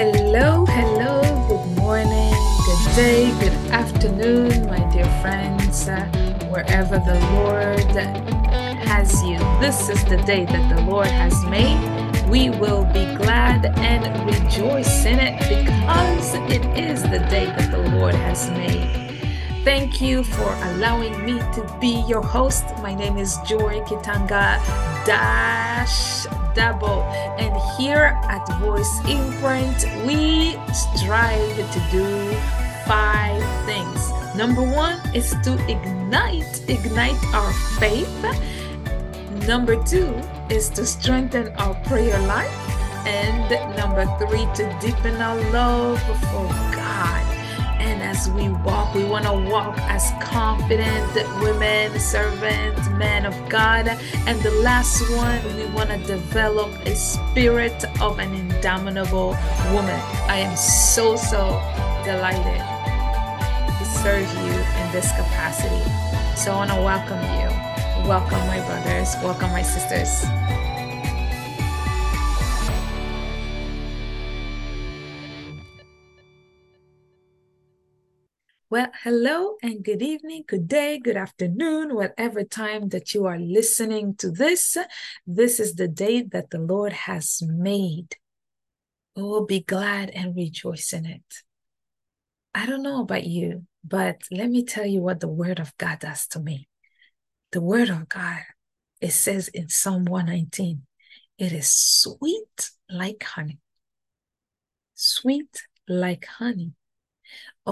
Hello, hello, good morning, good day, good afternoon, my dear friends, uh, wherever the Lord has you. This is the day that the Lord has made. We will be glad and rejoice in it because it is the day that the Lord has made. Thank you for allowing me to be your host. My name is Joy Kitanga Dash double. And here at Voice Imprint, we strive to do five things. Number one is to ignite, ignite our faith. Number two is to strengthen our prayer life. And number three, to deepen our love for God. And as we walk, we want to walk as confident women, servants, men of God. And the last one, we want to develop a spirit of an indomitable woman. I am so, so delighted to serve you in this capacity. So I want to welcome you. Welcome, my brothers. Welcome, my sisters. Well, hello and good evening, good day, good afternoon, whatever time that you are listening to this. This is the day that the Lord has made. Oh, be glad and rejoice in it. I don't know about you, but let me tell you what the Word of God does to me. The Word of God, it says in Psalm 119, it is sweet like honey. Sweet like honey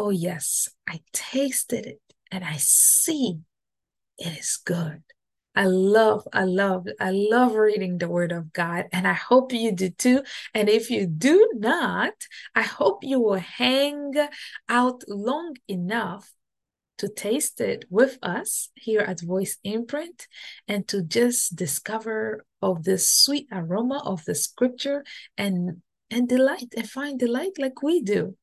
Oh, yes, I tasted it and I see it is good. I love, I love, I love reading the Word of God, and I hope you do too. And if you do not, I hope you will hang out long enough to taste it with us here at Voice Imprint and to just discover of this sweet aroma of the scripture and and delight and find delight like we do.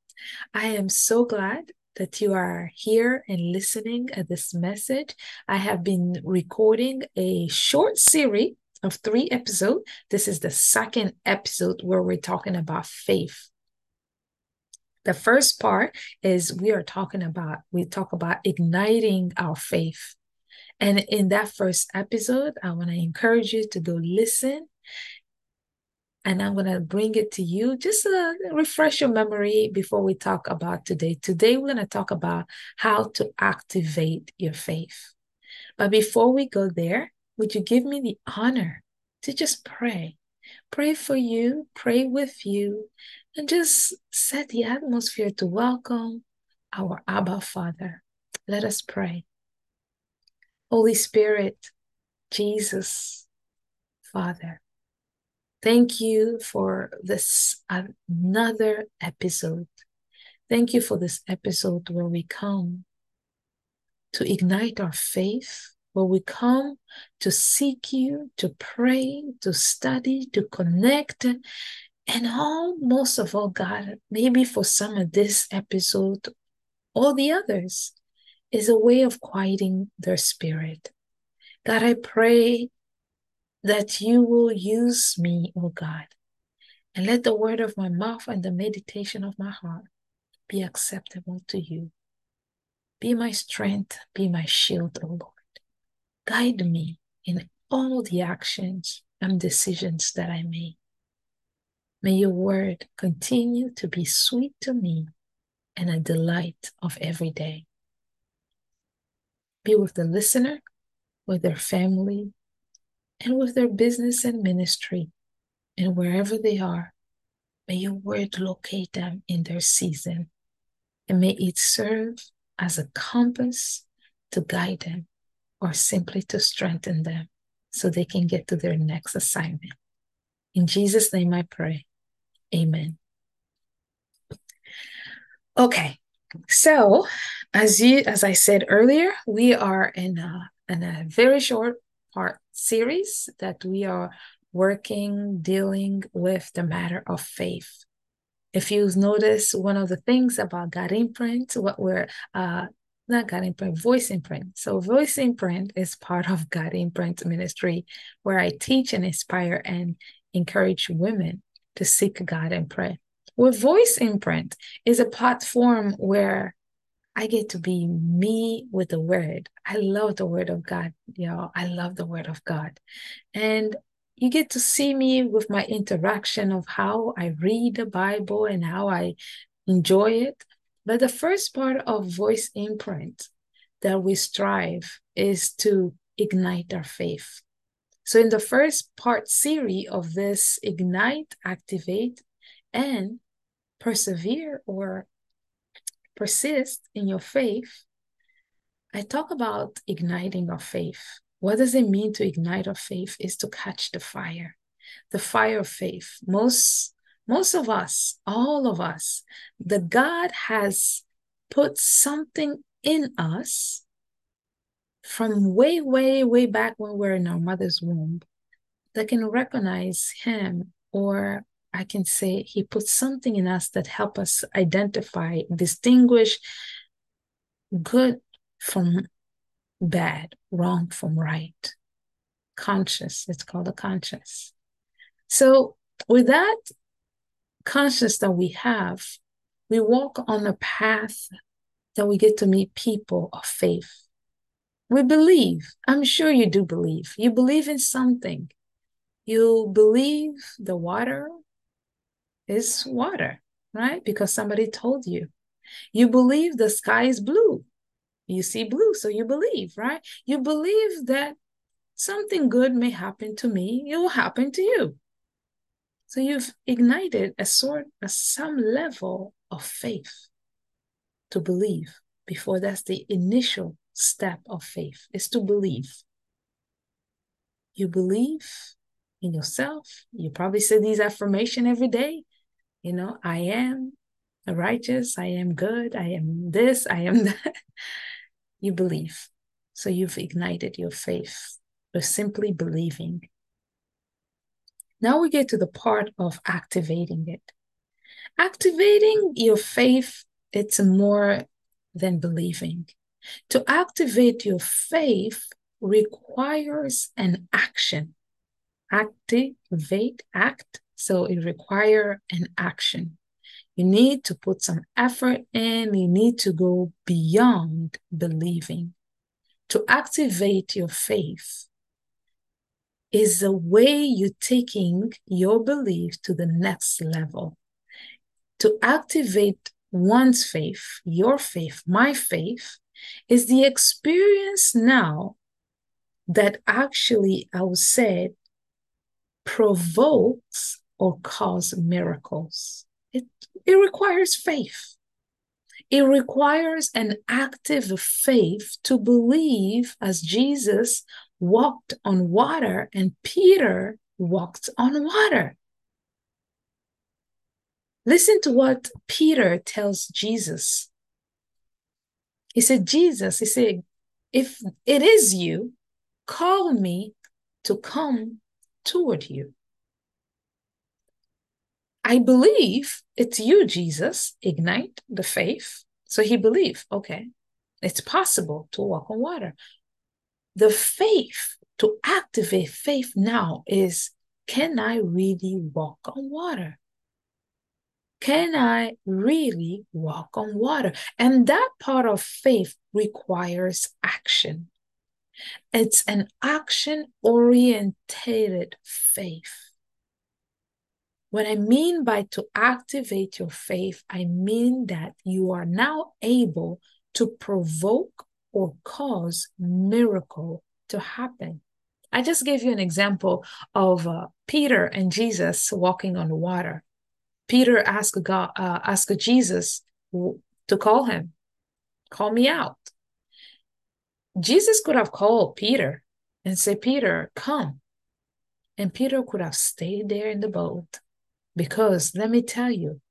I am so glad that you are here and listening at this message. I have been recording a short series of three episodes. This is the second episode where we're talking about faith. The first part is we are talking about, we talk about igniting our faith. And in that first episode, I want to encourage you to go listen and I'm going to bring it to you. Just to refresh your memory before we talk about today. Today, we're going to talk about how to activate your faith. But before we go there, would you give me the honor to just pray? Pray for you, pray with you, and just set the atmosphere to welcome our Abba Father. Let us pray. Holy Spirit, Jesus, Father, Thank you for this another episode. Thank you for this episode where we come to ignite our faith, where we come to seek you, to pray, to study, to connect. And all, most of all, God, maybe for some of this episode, all the others, is a way of quieting their spirit. God, I pray that you will use me, O God, and let the word of my mouth and the meditation of my heart be acceptable to you. Be my strength, be my shield, O Lord. Guide me in all the actions and decisions that I make. May your word continue to be sweet to me and a delight of every day. Be with the listener, with their family, and with their business and ministry, and wherever they are, may your word locate them in their season, and may it serve as a compass to guide them or simply to strengthen them so they can get to their next assignment. In Jesus' name I pray. Amen. Okay, so as you as I said earlier, we are in a in a very short part series that we are working, dealing with the matter of faith. If you've noticed, one of the things about God Imprint, what we're uh, not God Imprint, Voice Imprint. So, Voice Imprint is part of God Imprint ministry, where I teach and inspire and encourage women to seek God and pray. With Voice Imprint is a platform where I get to be me with the word. I love the word of God, y'all. I love the word of God. And you get to see me with my interaction of how I read the Bible and how I enjoy it. But the first part of Voice Imprint that we strive is to ignite our faith. So, in the first part series of this Ignite, Activate, and Persevere or Persist in your faith, I talk about igniting our faith. What does it mean to ignite our faith? Is to catch the fire, the fire of faith. Most most of us, all of us, the God has put something in us from way, way, way back when we are in our mother's womb that can recognize him or I can say he put something in us that help us identify, distinguish good from bad, wrong from right. Conscious, it's called a conscious. So with that conscious that we have, we walk on a path that we get to meet people of faith we believe. I'm sure you do believe. You believe in something. You believe the water is water, right? Because somebody told you. You believe the sky is blue. You see blue, so you believe, right? You believe that something good may happen to me, it will happen to you. So you've ignited a sort of some level of faith to believe before that's the initial step of faith is to believe. You believe in yourself. You probably say these affirmation every day. You know, I am righteous. I am good. I am this. I am that. you believe. So you've ignited your faith by simply believing. Now we get to the part of activating it. Activating your faith, it's more than believing. To activate your faith requires an action. Activate, act. So it requires an action. You need to put some effort in. You need to go beyond believing. To activate your faith is the way you're taking your belief to the next level. To activate one's faith, your faith, my faith, is the experience now that actually, I would say, provokes or cause miracles. It, it requires faith. It requires an active faith to believe as Jesus walked on water and Peter walked on water. Listen to what Peter tells Jesus he said, Jesus, he said, if it is you, call me to come toward you. I believe it's you, Jesus. Ignite the faith. So he believed, okay, it's possible to walk on water. The faith, to activate faith now is can I really walk on water? Can I really walk on water? And that part of faith requires action. It's an action orientated faith. What I mean by to activate your faith, I mean that you are now able to provoke or cause miracle to happen. I just gave you an example of uh, Peter and Jesus walking on the water. Peter asked God, uh, asked Jesus to call him, call me out. Jesus could have called Peter and said, Peter, come. And Peter could have stayed there in the boat because let me tell you,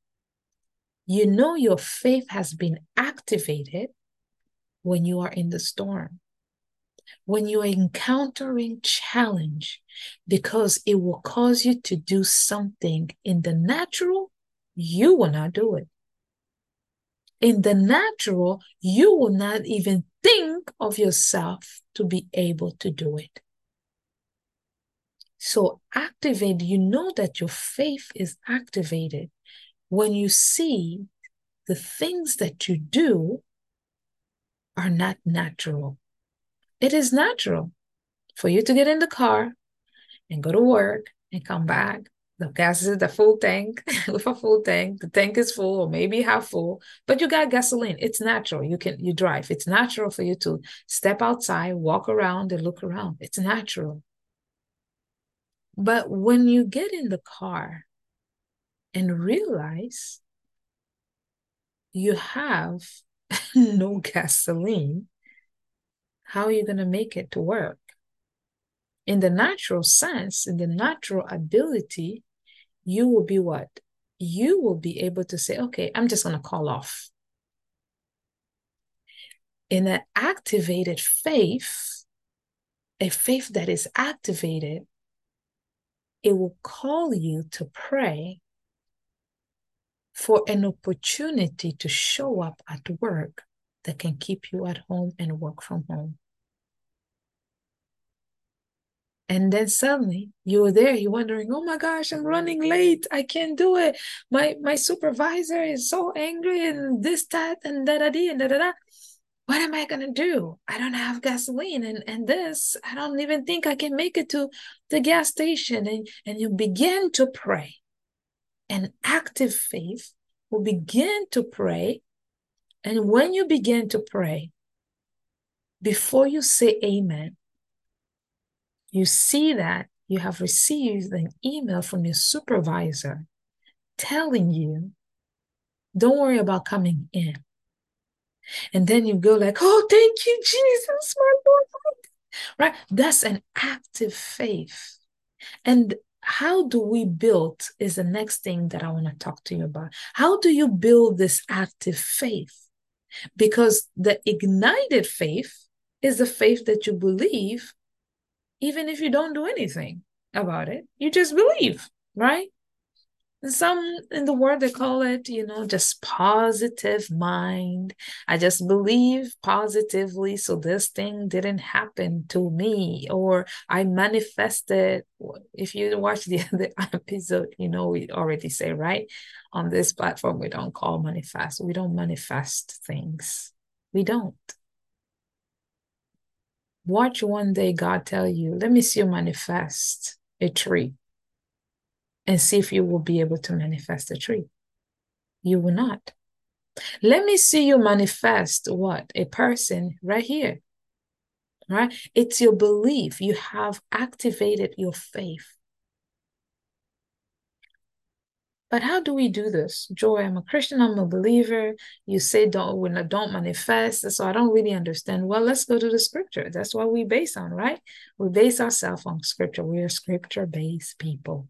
you know your faith has been activated when you are in the storm when you are encountering challenge because it will cause you to do something in the natural, you will not do it. In the natural, you will not even think of yourself to be able to do it. So activate, you know that your faith is activated when you see the things that you do are not natural. It is natural for you to get in the car and go to work and come back. The gas is the full tank with a full tank. The tank is full or maybe half full, but you got gasoline. It's natural. You can you drive. It's natural for you to step outside, walk around, and look around. It's natural. But when you get in the car and realize you have no gasoline, how are you going to make it to work? In the natural sense, in the natural ability, you will be what? You will be able to say, okay, I'm just going to call off. In an activated faith, a faith that is activated, it will call you to pray for an opportunity to show up at work that can keep you at home and work from home. And then suddenly you're there, you're wondering, oh my gosh, I'm running late. I can't do it. My my supervisor is so angry and this, that, and da da da and da da da. What am I gonna do? I don't have gasoline and, and this. I don't even think I can make it to the gas station. And, and you begin to pray an active faith will begin to pray. And when you begin to pray, before you say amen, you see that you have received an email from your supervisor telling you, don't worry about coming in. And then you go like, oh, thank you, Jesus, my Lord. Right? That's an active faith. And how do we build is the next thing that I want to talk to you about. How do you build this active faith? Because the ignited faith is the faith that you believe, even if you don't do anything about it. You just believe, right? Some in the world they call it you know just positive mind. I just believe positively so this thing didn't happen to me or i manifested. If you watch the other episode you know we already say right? On this platform we don't call manifest we don't manifest things. We don't. Watch one day god tell you let me see you manifest a tree and see if you will be able to manifest a tree. You will not. Let me see you manifest what? A person right here. Right? It's your belief. You have activated your faith. But how do we do this? Joy, I'm a Christian, I'm a believer. You say don't when I don't manifest. So I don't really understand. Well, let's go to the scripture. That's what we base on, right? We base ourselves on scripture. We are scripture-based people.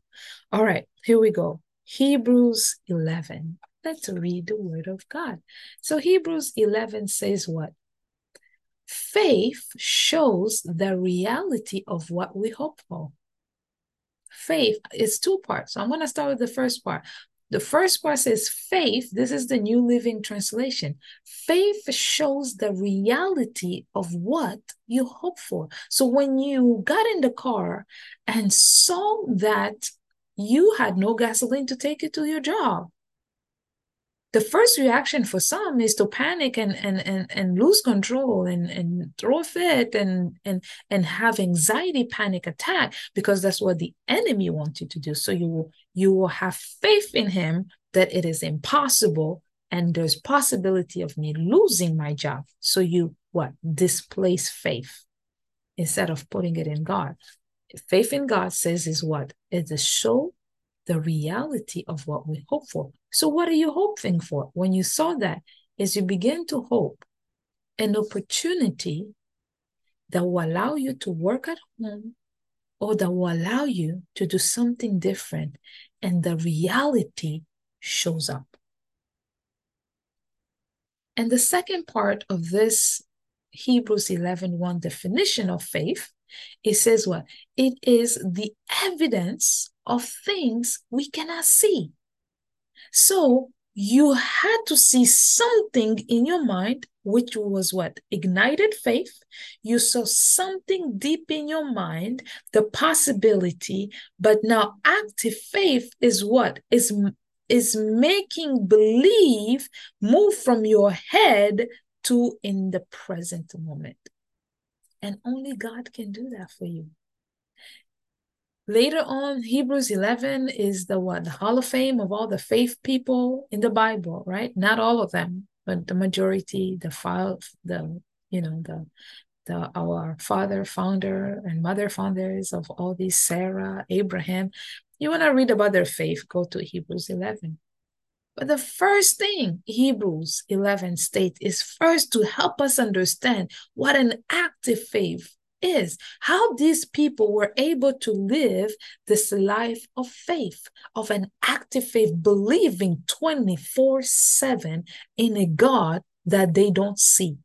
All right, here we go. Hebrews 11. Let's read the word of God. So Hebrews 11 says what? Faith shows the reality of what we hope for faith is two parts. So I'm going to start with the first part. The first part says faith. This is the New Living Translation. Faith shows the reality of what you hope for. So when you got in the car and saw that you had no gasoline to take you to your job, the first reaction for some is to panic and and and, and lose control and and throw a fit and and and have anxiety panic attack because that's what the enemy wants you to do. So you will you will have faith in him that it is impossible and there's possibility of me losing my job. So you what displace faith instead of putting it in god. Faith in god says is what? Is the show the reality of what we hope for. So, what are you hoping for? When you saw that, is you begin to hope an opportunity that will allow you to work at home or that will allow you to do something different, and the reality shows up. And the second part of this Hebrews 11 1 definition of faith, it says what? It is the evidence of things we cannot see. So you had to see something in your mind, which was what? Ignited faith. You saw something deep in your mind, the possibility, but now active faith is what? Is is making believe move from your head to in the present moment. And only God can do that for you. Later on, Hebrews 11 is the what? The Hall of Fame of all the faith people in the Bible, right? Not all of them, but the majority, the five, the you know, the the our father founder and mother founders of all these Sarah, Abraham. You want to read about their faith, go to Hebrews 11. But the first thing Hebrews 11 states is first to help us understand what an active faith is, how these people were able to live this life of faith, of an active faith, believing 24 7 in a God that they don't see.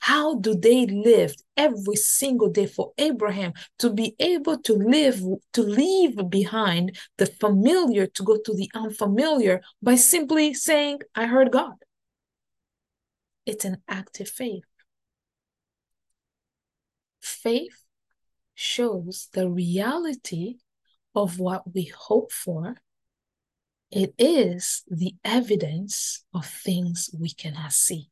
How do they live every single day for Abraham to be able to live, to leave behind the familiar to go to the unfamiliar by simply saying, I heard God? It's an active faith. Faith shows the reality of what we hope for. It is the evidence of things we cannot see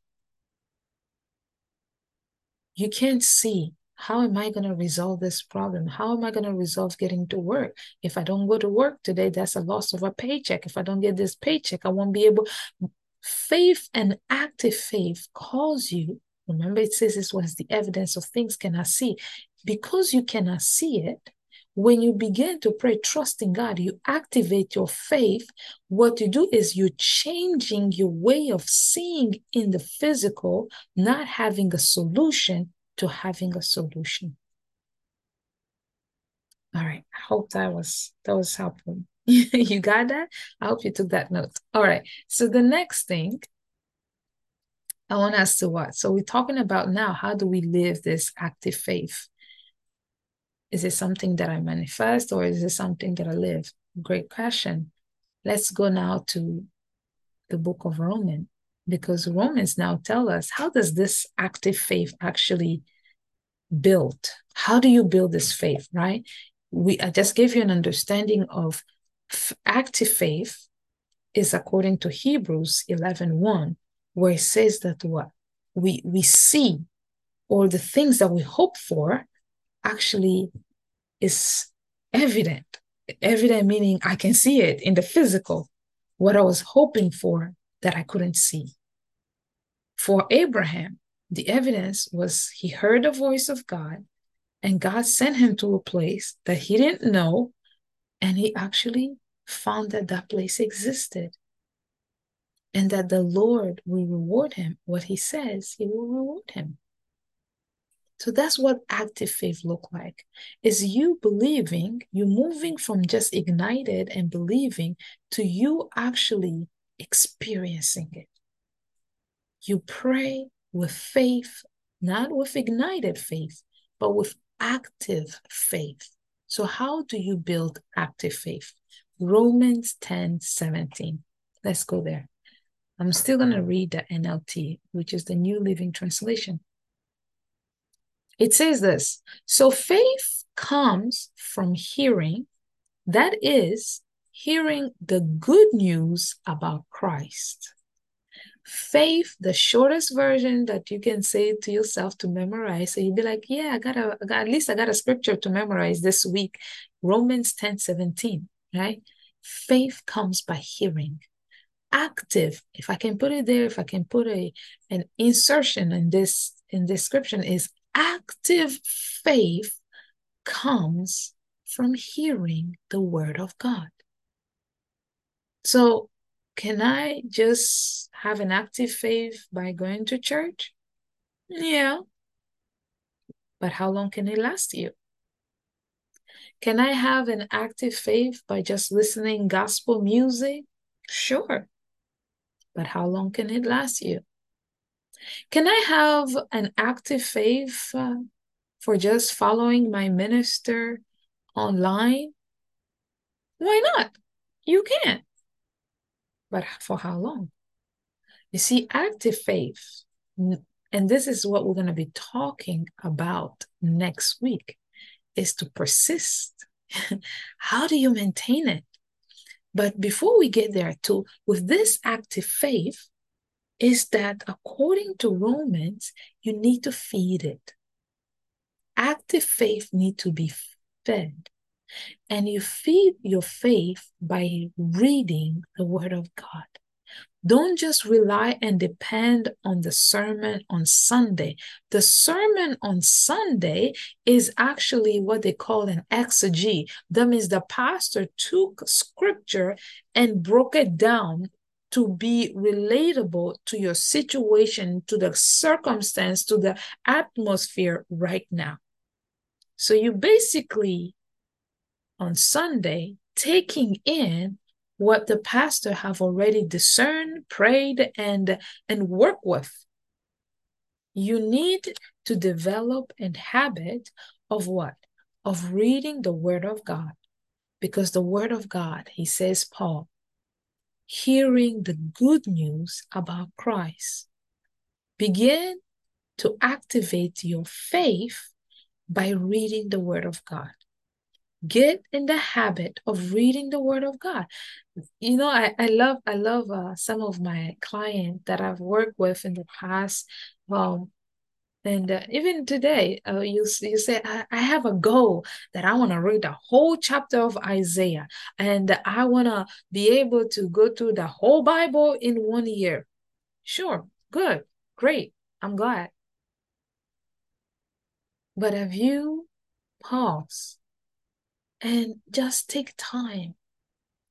you can't see how am I going to resolve this problem? How am I going to resolve getting to work? If I don't go to work today, that's a loss of a paycheck. If I don't get this paycheck, I won't be able. Faith and active faith calls you. Remember, it says this was the evidence of things cannot see. Because you cannot see it, when you begin to pray, trusting God, you activate your faith. What you do is you're changing your way of seeing in the physical, not having a solution to having a solution. All right. I hope that was that was helpful. you got that? I hope you took that note. All right. So the next thing I want us to what? So we're talking about now how do we live this active faith? Is it something that I manifest or is it something that I live? Great question. Let's go now to the book of Romans because Romans now tell us how does this active faith actually build? How do you build this faith, right? We I just gave you an understanding of active faith is according to Hebrews 11 1, where it says that what we we see or the things that we hope for actually is evident. Evident meaning I can see it in the physical, what I was hoping for that I couldn't see. For Abraham, the evidence was he heard the voice of God and God sent him to a place that he didn't know, and he actually found that that place existed and that the Lord will reward him. What he says, he will reward him. So that's what active faith look like. Is you believing, you moving from just ignited and believing to you actually experiencing it. You pray with faith, not with ignited faith, but with active faith. So how do you build active faith? Romans 10, 17. Let's go there. I'm still going to read the NLT, which is the New Living Translation. It says this So faith comes from hearing, that is, hearing the good news about Christ. Faith, the shortest version that you can say to yourself to memorize. So you'd be like, yeah, I got, a, at least I got a scripture to memorize this week. Romans 10 17, right? Faith comes by hearing. Active, if I can put it there, if I can put a an insertion in this in description is active faith comes from hearing the word of God. So, can I just have an active faith by going to church? Yeah. But how long can it last you? Can I have an active faith by just listening gospel music? Sure. But how long can it last you? Can I have an active faith uh, for just following my minister online? Why not? You can. But for how long? You see, active faith, and this is what we're going to be talking about next week, is to persist. how do you maintain it? But before we get there, too, with this active faith, is that according to Romans, you need to feed it. Active faith need to be fed. And you feed your faith by reading the word of God. Don't just rely and depend on the sermon on Sunday. The sermon on Sunday is actually what they call an exegy. That means the pastor took scripture and broke it down to be relatable to your situation, to the circumstance, to the atmosphere right now. So you basically, on Sunday, taking in what the pastor have already discerned, prayed, and, and work with. You need to develop a habit of what? Of reading the word of God. Because the word of God, he says, Paul, hearing the good news about Christ. Begin to activate your faith by reading the word of God get in the habit of reading the word of god. You know i, I love i love uh, some of my clients that i've worked with in the past um and uh, even today uh, you, you say I, I have a goal that i want to read the whole chapter of isaiah and i want to be able to go through the whole bible in one year. Sure good great i'm glad. But have you paused and just take time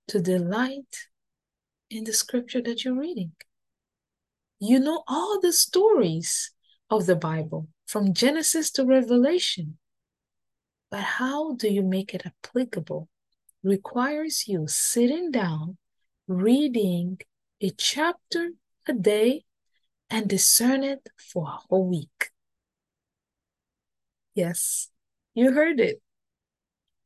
to delight in the scripture that you're reading. You know all the stories of the Bible from Genesis to Revelation. But how do you make it applicable? Requires you sitting down, reading a chapter a day, and discern it for a whole week. Yes, you heard it.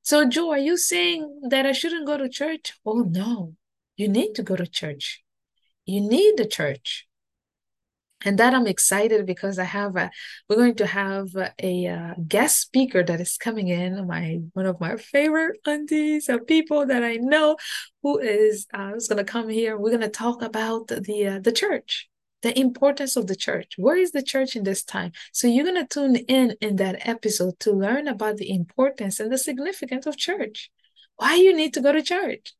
So, Joy, are you saying that I shouldn't go to church? Oh, no. You need to go to church. You need the church. And that I'm excited because I have a, we're going to have a, a guest speaker that is coming in. My one of my favorite aunties of people that I know, who is uh, is going to come here. We're going to talk about the uh, the church the importance of the church. Where is the church in this time? So you're going to tune in in that episode to learn about the importance and the significance of church. Why you need to go to church?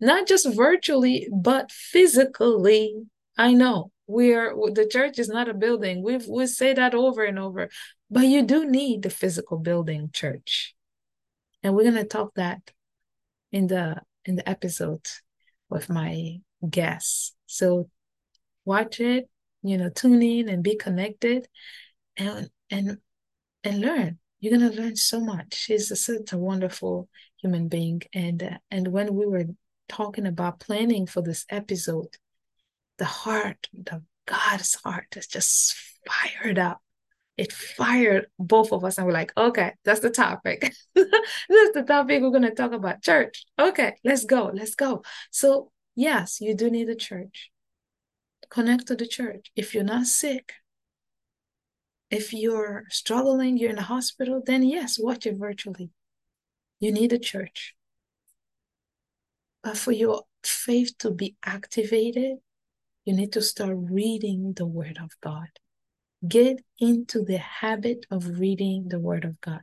Not just virtually, but physically. I know we're the church is not a building. We've we say that over and over, but you do need the physical building church. And we're going to talk that in the in the episode with my guests. So watch it, you know, tune in and be connected and and and learn. You're gonna learn so much. She's a, such a wonderful human being. And uh, and when we were talking about planning for this episode, the heart, the God's heart is just fired up. It fired both of us, and we're like, okay, that's the topic. that's the topic we're gonna talk about. Church. Okay, let's go. Let's go. So yes, you do need a church connect to the church. If you're not sick, if you're struggling, you're in the hospital, then yes, watch it virtually. You need a church. But for your faith to be activated, you need to start reading the Word of God. Get into the habit of reading the Word of God.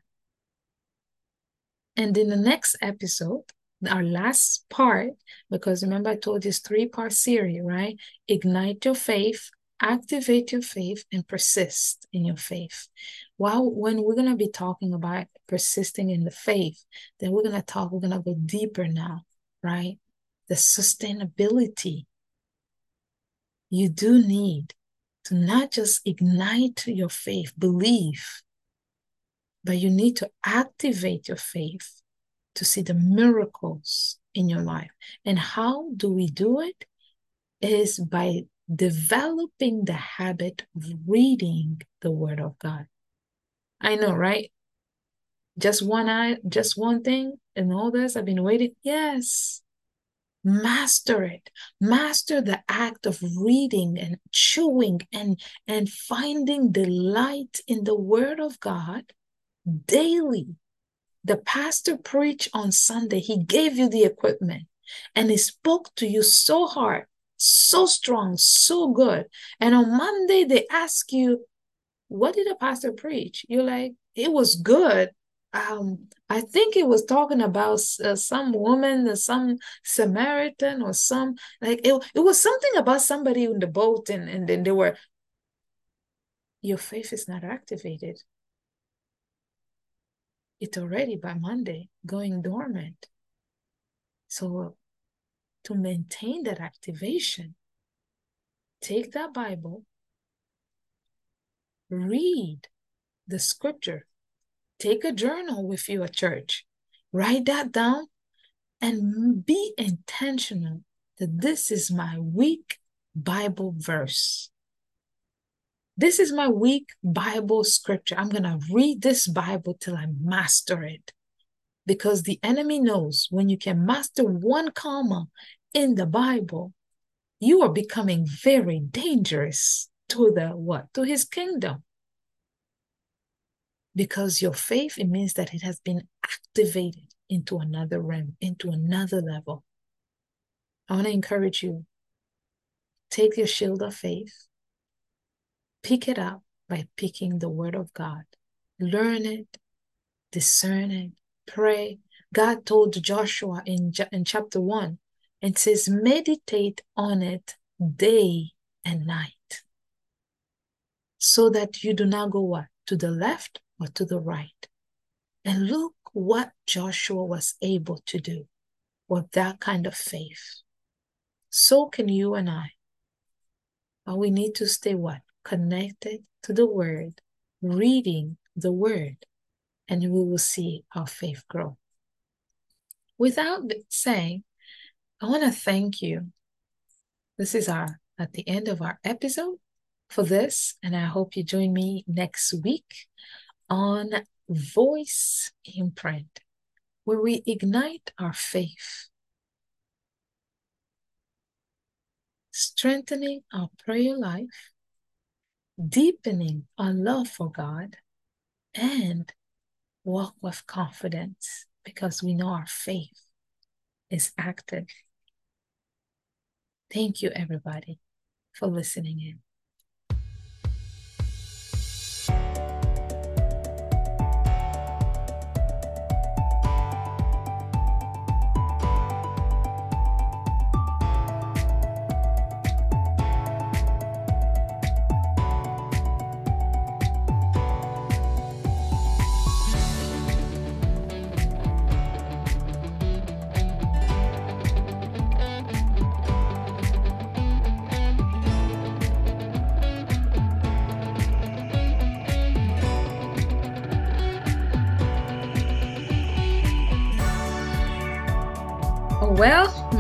And in the next episode, our last part, because remember I told you this three-part series, right? Ignite your faith, activate your faith, and persist in your faith. While when we're gonna be talking about persisting in the faith, then we're gonna talk, we're gonna go deeper now, right? The sustainability. You do need to not just ignite your faith, believe, but you need to activate your faith to see the miracles in your life. And how do we do it? Is by developing the habit of reading the Word of God. I know, right? Just one eye, just one thing, and all this. I've been waiting. Yes. Master it. Master the act of reading and chewing and, and finding delight in the Word of God daily the pastor preached on Sunday. He gave you the equipment. And he spoke to you so hard, so strong, so good. And on Monday, they ask you, What did the pastor preach? You're like, It was good. Um, I think it was talking about uh, some woman, uh, some Samaritan, or some like it, it was something about somebody in the boat, and, and then they were, Your faith is not activated. It's already by Monday going dormant. So to maintain that activation, take that Bible, read the scripture, take a journal with you at church, write that down, and be intentional that this is my week Bible verse. This is my week Bible scripture. I'm going to read this Bible till I master it because the enemy knows when you can master one comma in the Bible, you are becoming very dangerous to the what? To his kingdom. Because your faith, it means that it has been activated into another realm, into another level. I want to encourage you take your shield of faith, pick it up by picking the word of God, learn it, discern it, pray. God told Joshua in, in chapter 1, and says, meditate on it day and night. So that you do not go what? To the left or to the right. And look what Joshua was able to do with that kind of faith. So can you and I. But we need to stay what? Connected to the word, reading the word, and we will see our faith grow. Without saying, I want to thank you. This is our at the end of our episode for this, and I hope you join me next week on Voice Imprint, where we ignite our faith, strengthening our prayer life, deepening our love for God, and walk with confidence because we know our faith is active. Thank you, everybody, for listening in.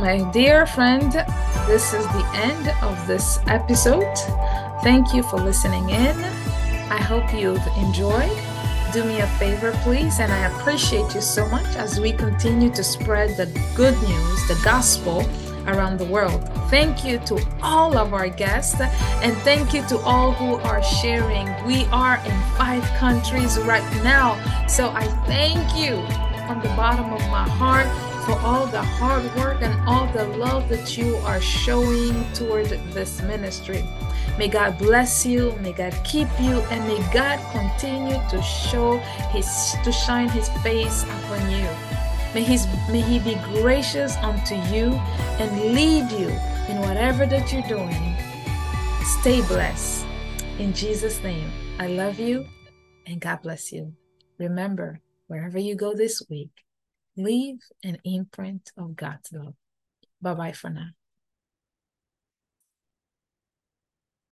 My dear friend, this is the end of this episode. Thank you for listening in. I hope you've enjoyed. Do me a favor, please, and I appreciate you so much as we continue to spread the good news, the gospel around the world. Thank you to all of our guests and thank you to all who are sharing. We are in five countries right now. So I thank you from the bottom of my heart for all the hard work and all the love that you are showing toward this ministry. May God bless you, may God keep you, and may God continue to show his to shine his face upon you. May his may he be gracious unto you and lead you in whatever that you're doing. Stay blessed. In Jesus' name, I love you and God bless you. Remember, wherever you go this week, leave an imprint of God's love. Bye bye for now.